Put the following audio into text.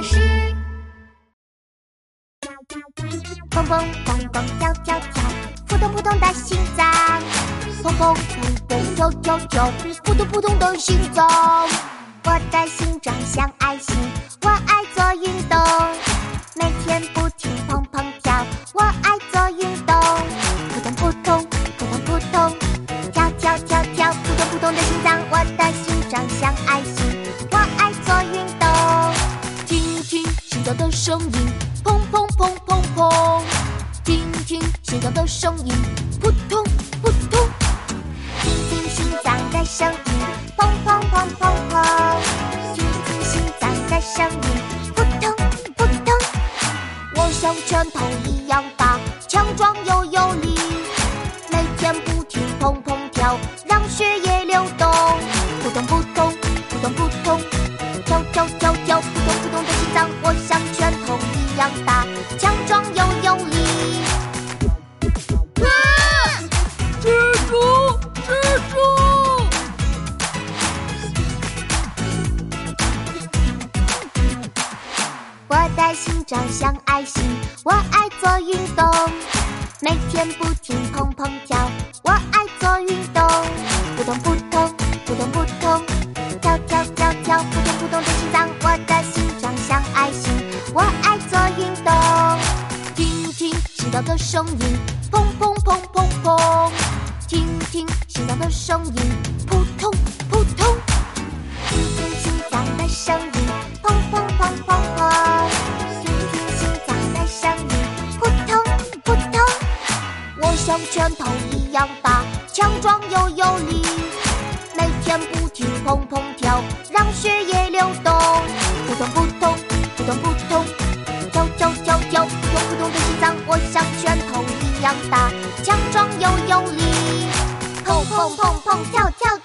是。蹦蹦蹦蹦跳跳跳，扑通扑通的心脏，蹦蹦蹦蹦跳跳跳，扑通扑通的心脏。我的心脏像爱心，声音，砰砰砰砰砰，听听心脏的声音，扑通扑通，听听心脏的声音，砰砰砰砰砰，听听心脏的声音，扑通扑通。我像拳头一样大，样大，强壮又有力。蜘蛛蜘蛛，我的心脏像爱心，我爱做运动，每天不停砰砰跳，我爱做运动，扑通扑通扑通扑通，跳跳跳跳，扑通扑通的心脏，我的心脏像爱心，的声音，砰砰砰砰砰，听听心脏的声音，扑通扑通。听听心脏的声音，砰砰砰砰砰，听听心脏的声音，扑通扑通。我像拳头一样大，强壮又有力，每天不停砰砰跳，让血液流动，扑通扑通扑通扑拳头一样大，强壮又有力，砰砰砰砰跳跳